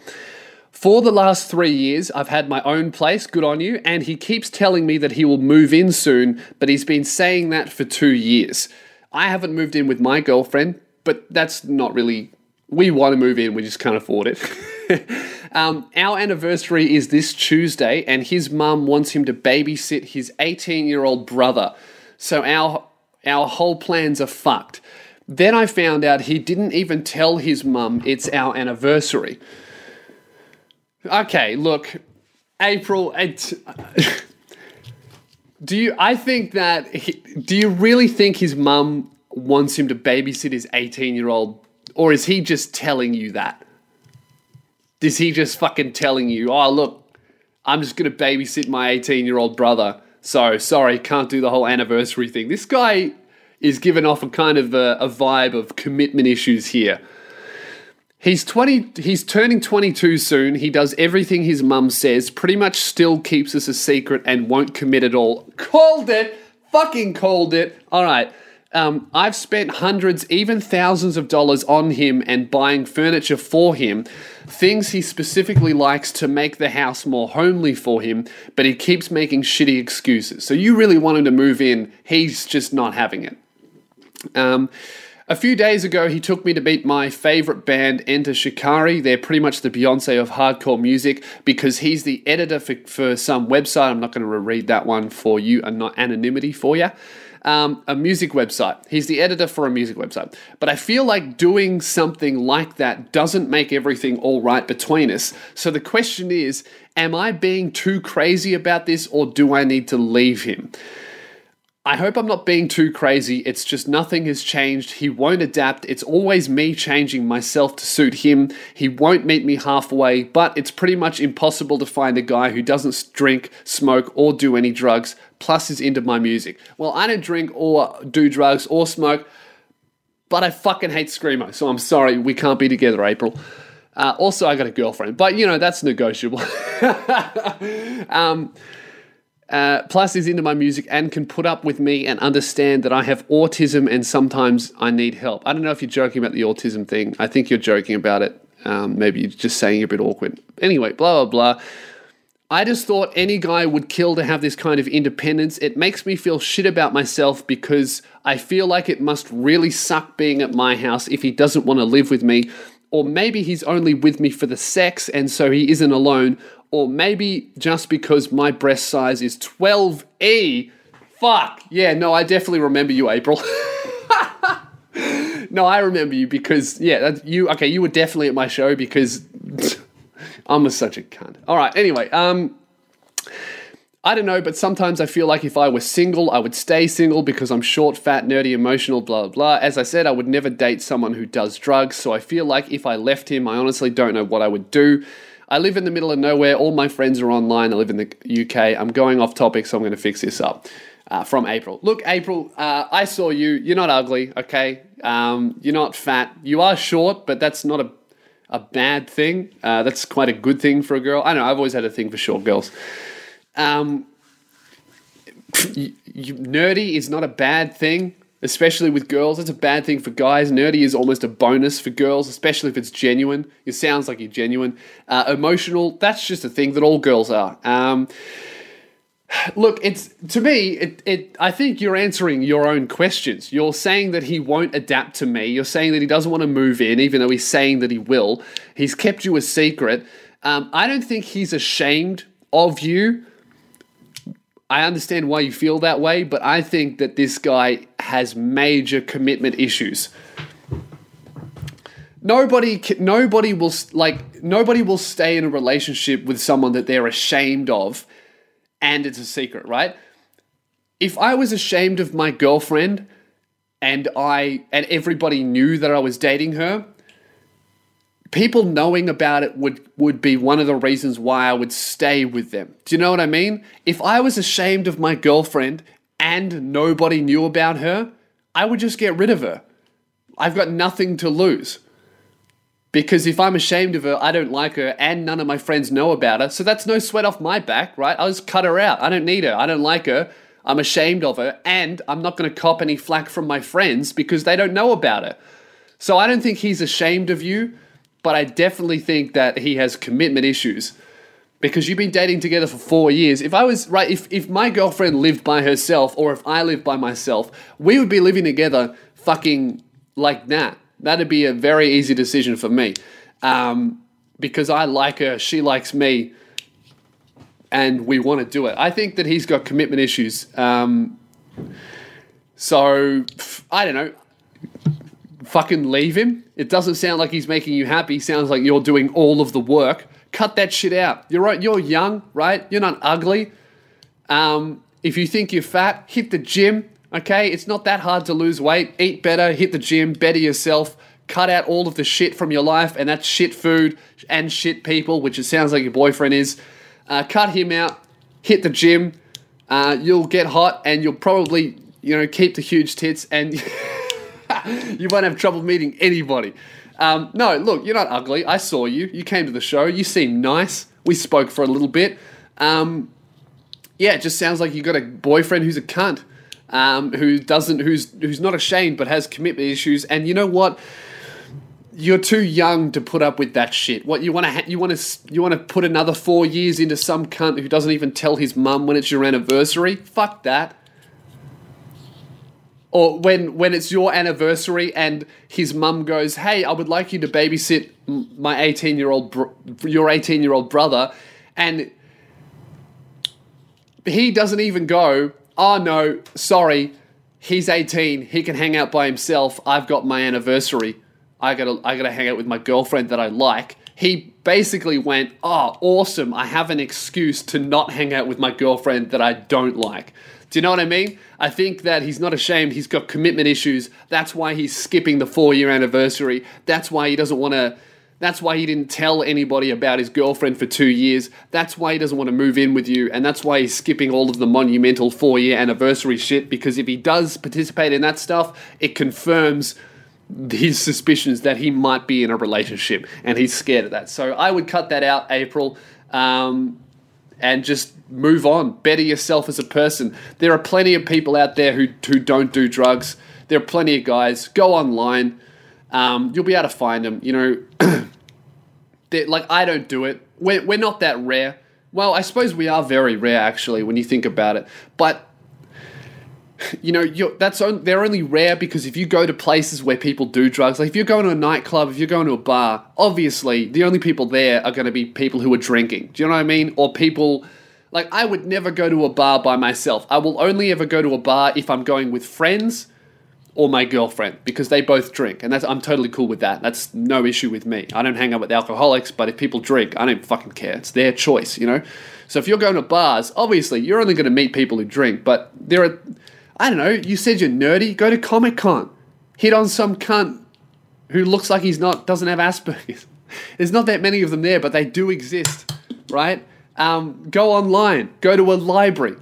For the last three years, I've had my own place, good on you, and he keeps telling me that he will move in soon, but he's been saying that for two years. I haven't moved in with my girlfriend but that's not really. We want to move in, we just can't afford it. [laughs] um, our anniversary is this Tuesday, and his mum wants him to babysit his 18 year old brother. So our our whole plans are fucked. Then I found out he didn't even tell his mum it's our anniversary. Okay, look, April. [laughs] do you? I think that. He, do you really think his mum wants him to babysit his 18 year old, or is he just telling you that? Is he just fucking telling you, oh, look, I'm just going to babysit my 18 year old brother. So, sorry, can't do the whole anniversary thing. This guy is giving off a kind of a, a vibe of commitment issues here. He's 20 he's turning 22 soon. He does everything his mum says, pretty much still keeps us a secret and won't commit at all. Called it. Fucking called it. All right. Um, I've spent hundreds, even thousands of dollars on him and buying furniture for him, things he specifically likes to make the house more homely for him, but he keeps making shitty excuses. So you really want him to move in, he's just not having it. Um, a few days ago, he took me to meet my favorite band, Enter Shikari. They're pretty much the Beyonce of hardcore music because he's the editor for, for some website. I'm not going to read that one for you, and not anonymity for you um, a music website. He's the editor for a music website. But I feel like doing something like that doesn't make everything all right between us. So the question is am I being too crazy about this or do I need to leave him? I hope I'm not being too crazy. It's just nothing has changed. He won't adapt. It's always me changing myself to suit him. He won't meet me halfway, but it's pretty much impossible to find a guy who doesn't drink, smoke, or do any drugs, plus is into my music. Well, I don't drink or do drugs or smoke, but I fucking hate Screamo, so I'm sorry, we can't be together, April. Uh, also, I got a girlfriend, but you know, that's negotiable. [laughs] um, uh, plus, is into my music and can put up with me and understand that I have autism and sometimes I need help. I don't know if you're joking about the autism thing. I think you're joking about it. Um, maybe you're just saying you're a bit awkward. Anyway, blah, blah, blah. I just thought any guy would kill to have this kind of independence. It makes me feel shit about myself because I feel like it must really suck being at my house if he doesn't want to live with me. Or maybe he's only with me for the sex and so he isn't alone or maybe just because my breast size is 12E. Fuck. Yeah, no, I definitely remember you, April. [laughs] no, I remember you because, yeah, you, okay, you were definitely at my show because [laughs] I'm a, such a cunt. All right, anyway, um, I don't know, but sometimes I feel like if I were single, I would stay single because I'm short, fat, nerdy, emotional, blah, blah. As I said, I would never date someone who does drugs, so I feel like if I left him, I honestly don't know what I would do. I live in the middle of nowhere. All my friends are online. I live in the UK. I'm going off topic, so I'm going to fix this up. Uh, from April. Look, April, uh, I saw you. You're not ugly, okay? Um, you're not fat. You are short, but that's not a, a bad thing. Uh, that's quite a good thing for a girl. I know, I've always had a thing for short girls. Um, you, you, nerdy is not a bad thing especially with girls. It's a bad thing for guys. Nerdy is almost a bonus for girls, especially if it's genuine. It sounds like you're genuine. Uh, emotional, that's just a thing that all girls are. Um, Look, it's to me. It, it. I think you're answering your own questions. You're saying that he won't adapt to me. You're saying that he doesn't want to move in, even though he's saying that he will. He's kept you a secret. Um, I don't think he's ashamed of you. I understand why you feel that way, but I think that this guy has major commitment issues. Nobody, nobody will like. Nobody will stay in a relationship with someone that they're ashamed of and it's a secret, right? If I was ashamed of my girlfriend and I and everybody knew that I was dating her, people knowing about it would would be one of the reasons why I would stay with them. Do you know what I mean? If I was ashamed of my girlfriend and nobody knew about her, I would just get rid of her. I've got nothing to lose. Because if I'm ashamed of her, I don't like her, and none of my friends know about her, so that's no sweat off my back, right? I'll just cut her out. I don't need her. I don't like her. I'm ashamed of her, and I'm not going to cop any flack from my friends because they don't know about her. So I don't think he's ashamed of you, but I definitely think that he has commitment issues because you've been dating together for four years. If I was right, if if my girlfriend lived by herself or if I lived by myself, we would be living together, fucking like that. That'd be a very easy decision for me, um, because I like her, she likes me, and we want to do it. I think that he's got commitment issues. Um, so I don't know. Fucking leave him. It doesn't sound like he's making you happy. Sounds like you're doing all of the work. Cut that shit out. You're right. You're young, right? You're not ugly. Um, if you think you're fat, hit the gym. Okay, it's not that hard to lose weight. Eat better, hit the gym, better yourself. Cut out all of the shit from your life, and that's shit food and shit people, which it sounds like your boyfriend is. Uh, cut him out. Hit the gym. Uh, you'll get hot, and you'll probably, you know, keep the huge tits, and [laughs] [laughs] you won't have trouble meeting anybody. Um, no, look, you're not ugly. I saw you. You came to the show. You seem nice. We spoke for a little bit. Um, yeah, it just sounds like you got a boyfriend who's a cunt, um, who doesn't, who's who's not ashamed but has commitment issues. And you know what? You're too young to put up with that shit. What you want to ha- you want to you want to put another four years into some cunt who doesn't even tell his mum when it's your anniversary? Fuck that. Or when when it's your anniversary and his mum goes, "Hey, I would like you to babysit my 18 year old br- your 18 year old brother," and he doesn't even go, oh no, sorry, he's 18, he can hang out by himself, I've got my anniversary, I gotta, I gotta hang out with my girlfriend that I like. He basically went, oh, awesome, I have an excuse to not hang out with my girlfriend that I don't like. Do you know what I mean? I think that he's not ashamed, he's got commitment issues, that's why he's skipping the four year anniversary, that's why he doesn't wanna that's why he didn't tell anybody about his girlfriend for two years. That's why he doesn't want to move in with you. And that's why he's skipping all of the monumental four year anniversary shit. Because if he does participate in that stuff, it confirms his suspicions that he might be in a relationship. And he's scared of that. So I would cut that out, April. Um, and just move on. Better yourself as a person. There are plenty of people out there who, who don't do drugs. There are plenty of guys. Go online. Um, you'll be able to find them. You know, [clears throat] like I don't do it. We're we're not that rare. Well, I suppose we are very rare actually when you think about it. But you know, that's on, they're only rare because if you go to places where people do drugs, like if you're going to a nightclub, if you're going to a bar, obviously the only people there are going to be people who are drinking. Do you know what I mean? Or people like I would never go to a bar by myself. I will only ever go to a bar if I'm going with friends or my girlfriend because they both drink, and I'm totally cool with that. That's no issue with me. I don't hang out with alcoholics, but if people drink, I don't fucking care. It's their choice, you know. So if you're going to bars, obviously you're only going to meet people who drink, but there are, I don't know. You said you're nerdy. Go to Comic Con, hit on some cunt who looks like he's not doesn't have Asperger's. [laughs] There's not that many of them there, but they do exist, right? Um, go online. Go to a library.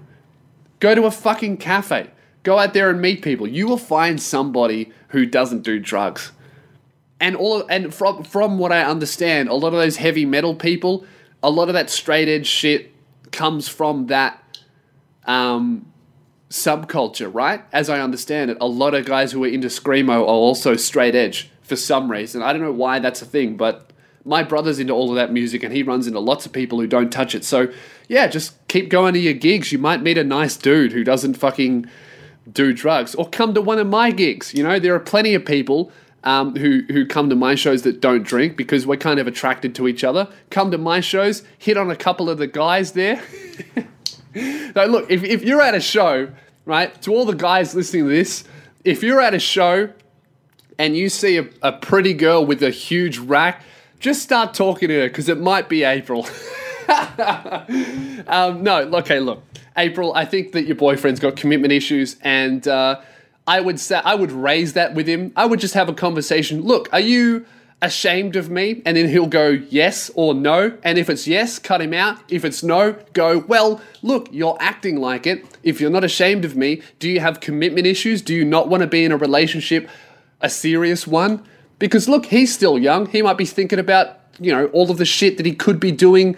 Go to a fucking cafe. Go out there and meet people. You will find somebody who doesn't do drugs. And all and from from what I understand, a lot of those heavy metal people, a lot of that straight edge shit comes from that um, subculture, right? As I understand it, a lot of guys who are into screamo are also straight edge for some reason. I don't know why that's a thing, but my brother's into all of that music and he runs into lots of people who don't touch it. So, yeah, just keep going to your gigs. You might meet a nice dude who doesn't fucking do drugs, or come to one of my gigs. You know, there are plenty of people um, who who come to my shows that don't drink because we're kind of attracted to each other. Come to my shows, hit on a couple of the guys there. [laughs] now, look, if, if you're at a show, right, to all the guys listening to this, if you're at a show and you see a, a pretty girl with a huge rack, just start talking to her because it might be April. [laughs] um, no, okay, look, April. I think that your boyfriend's got commitment issues, and uh, I would say I would raise that with him. I would just have a conversation. Look, are you ashamed of me? And then he'll go yes or no. And if it's yes, cut him out. If it's no, go, well, look, you're acting like it. If you're not ashamed of me, do you have commitment issues? Do you not want to be in a relationship, a serious one? Because look, he's still young. He might be thinking about, you know, all of the shit that he could be doing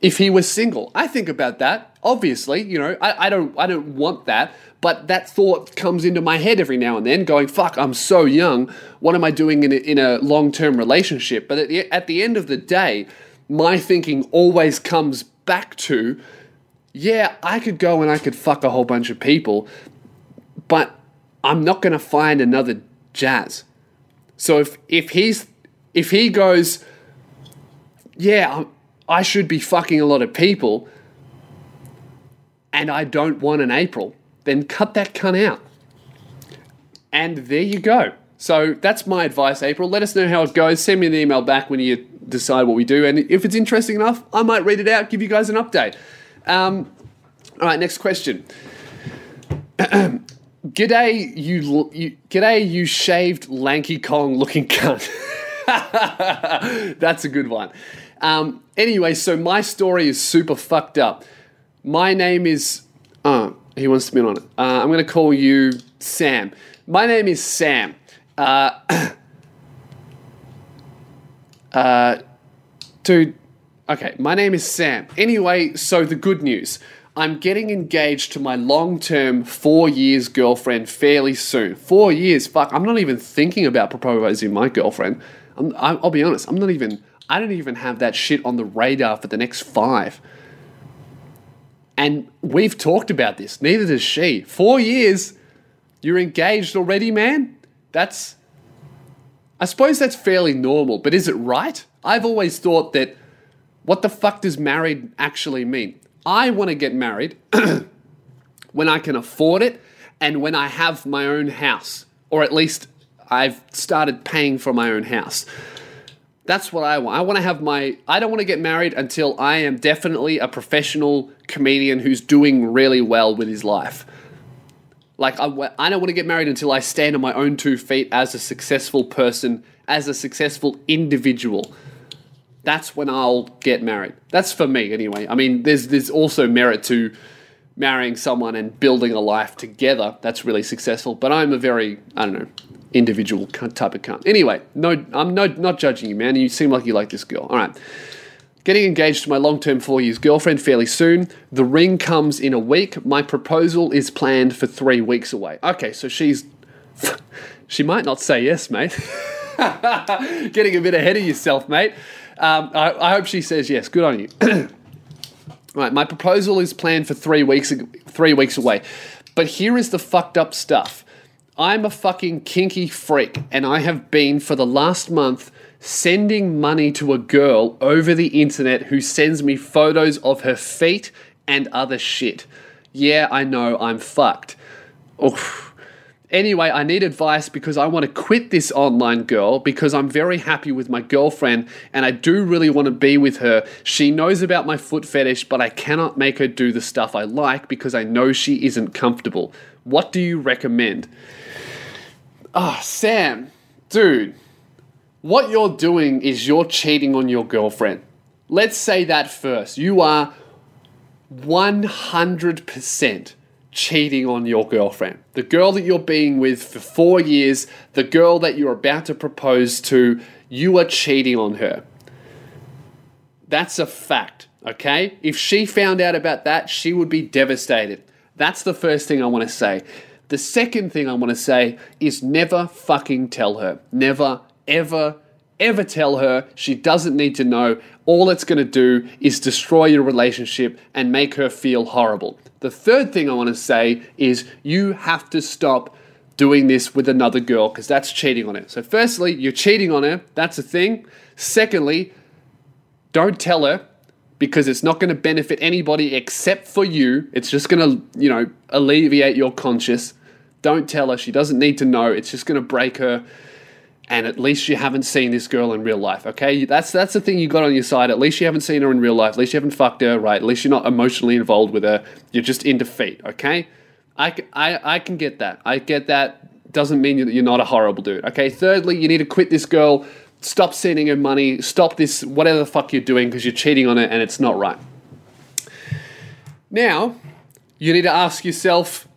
if he was single. I think about that. Obviously, you know, I, I don't I don't want that, but that thought comes into my head every now and then, going, "Fuck, I'm so young. What am I doing in a, in a long term relationship?" But at the, at the end of the day, my thinking always comes back to, "Yeah, I could go and I could fuck a whole bunch of people, but I'm not going to find another Jazz." So if if he's if he goes, "Yeah, I'm, I should be fucking a lot of people and I don't want an April, then cut that cunt out. And there you go. So that's my advice, April. Let us know how it goes. Send me an email back when you decide what we do. And if it's interesting enough, I might read it out, give you guys an update. Um, all right, next question. [clears throat] g'day, you, you, g'day, you shaved lanky Kong looking cunt. [laughs] That's a good one. Um, anyway, so my story is super fucked up. My name is. Uh, he wants to be on it. Uh, I'm going to call you Sam. My name is Sam. Uh, [coughs] uh, dude, okay, my name is Sam. Anyway, so the good news. I'm getting engaged to my long term four years girlfriend fairly soon. Four years, fuck, I'm not even thinking about proposing my girlfriend. I'm, I'll be honest, I'm not even, I don't even have that shit on the radar for the next five. And we've talked about this, neither does she. Four years, you're engaged already, man? That's, I suppose that's fairly normal, but is it right? I've always thought that, what the fuck does married actually mean? I want to get married [clears throat] when I can afford it and when I have my own house, or at least I've started paying for my own house. That's what I want. I want to have my. I don't want to get married until I am definitely a professional comedian who's doing really well with his life. Like, I, I don't want to get married until I stand on my own two feet as a successful person, as a successful individual. That's when I'll get married. That's for me, anyway. I mean, there's there's also merit to marrying someone and building a life together. That's really successful. But I'm a very, I don't know, individual type of cunt. Anyway, no, I'm no, not judging you, man. You seem like you like this girl. All right. Getting engaged to my long term four years girlfriend fairly soon. The ring comes in a week. My proposal is planned for three weeks away. Okay, so she's. [laughs] she might not say yes, mate. [laughs] Getting a bit ahead of yourself, mate. Um, I, I hope she says yes. Good on you. [clears throat] right, my proposal is planned for three weeks, three weeks away. But here is the fucked up stuff. I'm a fucking kinky freak, and I have been for the last month sending money to a girl over the internet who sends me photos of her feet and other shit. Yeah, I know, I'm fucked. Oof. Anyway, I need advice because I want to quit this online girl because I'm very happy with my girlfriend and I do really want to be with her. She knows about my foot fetish, but I cannot make her do the stuff I like because I know she isn't comfortable. What do you recommend? Ah, oh, Sam, dude, what you're doing is you're cheating on your girlfriend. Let's say that first. You are 100% cheating on your girlfriend. The girl that you're being with for four years, the girl that you're about to propose to, you are cheating on her. That's a fact, okay? If she found out about that, she would be devastated. That's the first thing I want to say. The second thing I want to say is never fucking tell her. Never, ever, ever tell her. She doesn't need to know. All it's going to do is destroy your relationship and make her feel horrible. The third thing I want to say is you have to stop doing this with another girl because that's cheating on her. So, firstly, you're cheating on her. That's a thing. Secondly, don't tell her because it's not going to benefit anybody except for you. It's just going to, you know, alleviate your conscience. Don't tell her. She doesn't need to know. It's just going to break her. And at least you haven't seen this girl in real life, okay? That's that's the thing you got on your side. At least you haven't seen her in real life. At least you haven't fucked her, right? At least you're not emotionally involved with her. You're just in defeat, okay? I, I, I can get that. I get that. Doesn't mean that you're not a horrible dude, okay? Thirdly, you need to quit this girl Stop sending her money. Stop this, whatever the fuck you're doing, because you're cheating on her and it's not right. Now, you need to ask yourself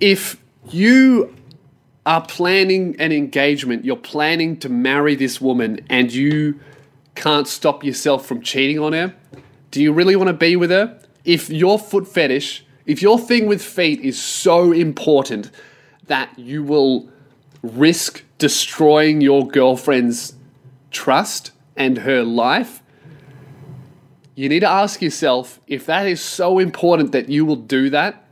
if you are planning an engagement, you're planning to marry this woman, and you can't stop yourself from cheating on her, do you really want to be with her? If your foot fetish, if your thing with feet is so important that you will risk destroying your girlfriend's trust and her life, you need to ask yourself if that is so important that you will do that,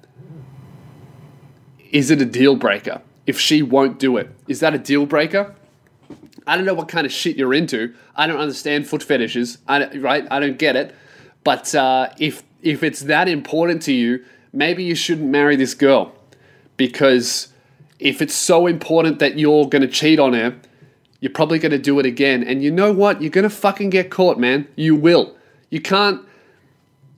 is it a deal breaker? If she won't do it, is that a deal breaker? I don't know what kind of shit you're into. I don't understand foot fetishes. I right? I don't get it. But uh, if if it's that important to you, maybe you shouldn't marry this girl because if it's so important that you're going to cheat on her, you're probably going to do it again. And you know what? You're going to fucking get caught, man. You will. You can't.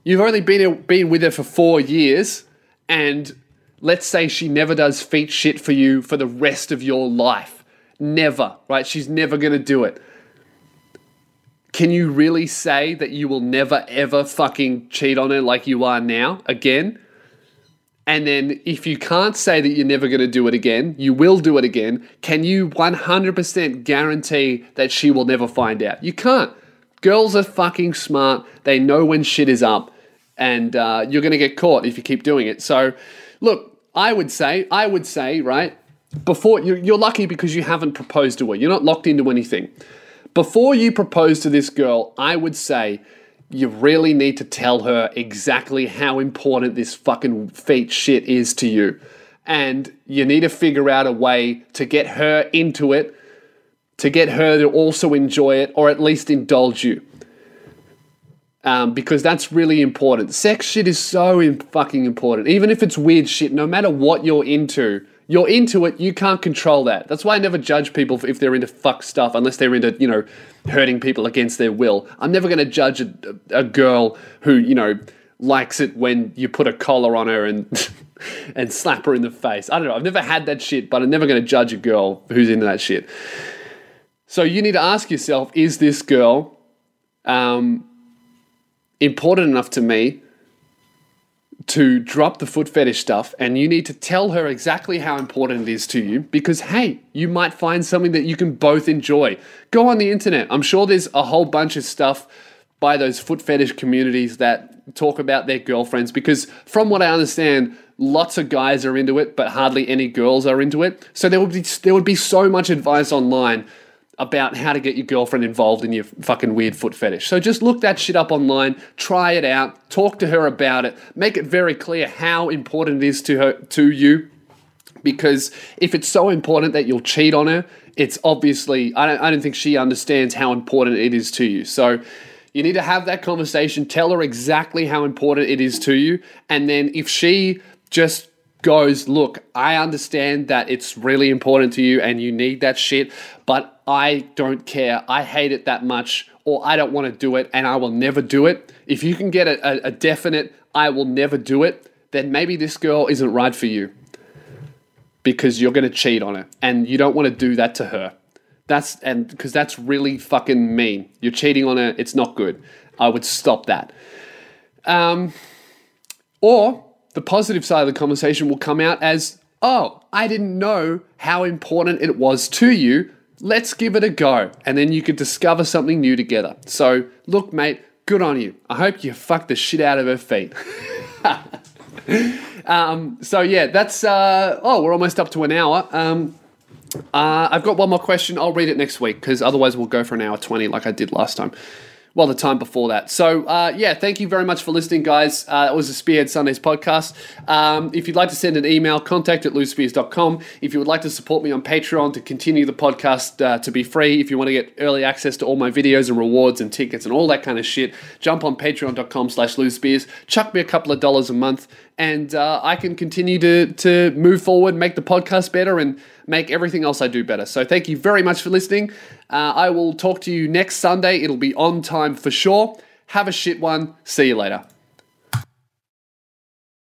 You've only been, been with her for four years, and let's say she never does feet shit for you for the rest of your life. Never, right? She's never going to do it. Can you really say that you will never ever fucking cheat on her like you are now again? And then if you can't say that you're never going to do it again, you will do it again, can you 100% guarantee that she will never find out? You can't. Girls are fucking smart. They know when shit is up, and uh, you're going to get caught if you keep doing it. So, look, I would say, I would say, right, before you're, lucky because you haven't proposed to her. You're not locked into anything. Before you propose to this girl, I would say, you really need to tell her exactly how important this fucking feet shit is to you. And you need to figure out a way to get her into it, to get her to also enjoy it, or at least indulge you. Um, because that's really important. Sex shit is so fucking important. Even if it's weird shit, no matter what you're into, you're into it, you can't control that. That's why I never judge people if they're into fuck stuff unless they're into, you know, hurting people against their will. I'm never going to judge a, a, girl who, you know, likes it when you put a collar on her and [laughs] and slap her in the face. I don't know. I've never had that shit, but I'm never going to judge a girl who's into that shit. So you need to ask yourself, is this girl um, important enough to me to drop the foot fetish stuff and you need to tell her exactly how important it is to you because hey, you might find something that you can both enjoy. Go on the internet. I'm sure there's a whole bunch of stuff by those foot fetish communities that talk about their girlfriends because from what I understand, lots of guys are into it, but hardly any girls are into it. So there would be there would be so much advice online about how to get your girlfriend involved in your fucking weird foot fetish. So just look that shit up online, try it out, talk to her about it, make it very clear how important it is to her to you. Because if it's so important that you'll cheat on her, it's obviously I don't, I don't think she understands how important it is to you. So you need to have that conversation, tell her exactly how important it is to you, and then if she just goes, look, I understand that it's really important to you and you need that shit, but I don't care. I hate it that much, or I don't want to do it and I will never do it. If you can get a, a, definite, I will never do it, then maybe this girl isn't right for you because you're going to cheat on her and you don't want to do that to her. That's and because that's really fucking mean. You're cheating on her. It's not good. I would stop that. Um, or the positive side of the conversation will come out as, oh, I didn't know how important it was to you. Let's give it a go. And then you could discover something new together. So, look, mate, good on you. I hope you fucked the shit out of her feet. [laughs] um, so, yeah, that's, uh, oh, we're almost up to an hour. Um, Uh, I've got one more question. I'll read it next week because otherwise we'll go for an hour 20 like I did last time. Well, the time before that. So, uh, yeah, thank you very much for listening, guys. Uh, it was a Spearhead Sundays podcast. Um, if you'd like to send an email, contact at louspears.com. If you would like to support me on Patreon to continue the podcast uh, to be free, if you want to get early access to all my videos and rewards and tickets and all that kind of shit, jump on patreon.com slash louspears. Chuck me a couple of dollars a month and uh, I can continue to, to move forward, make the podcast better, and make everything else I do better. So thank you very much for listening. Uh, I will talk to you next Sunday. It'll be on time for sure. Have a shit one. See you later.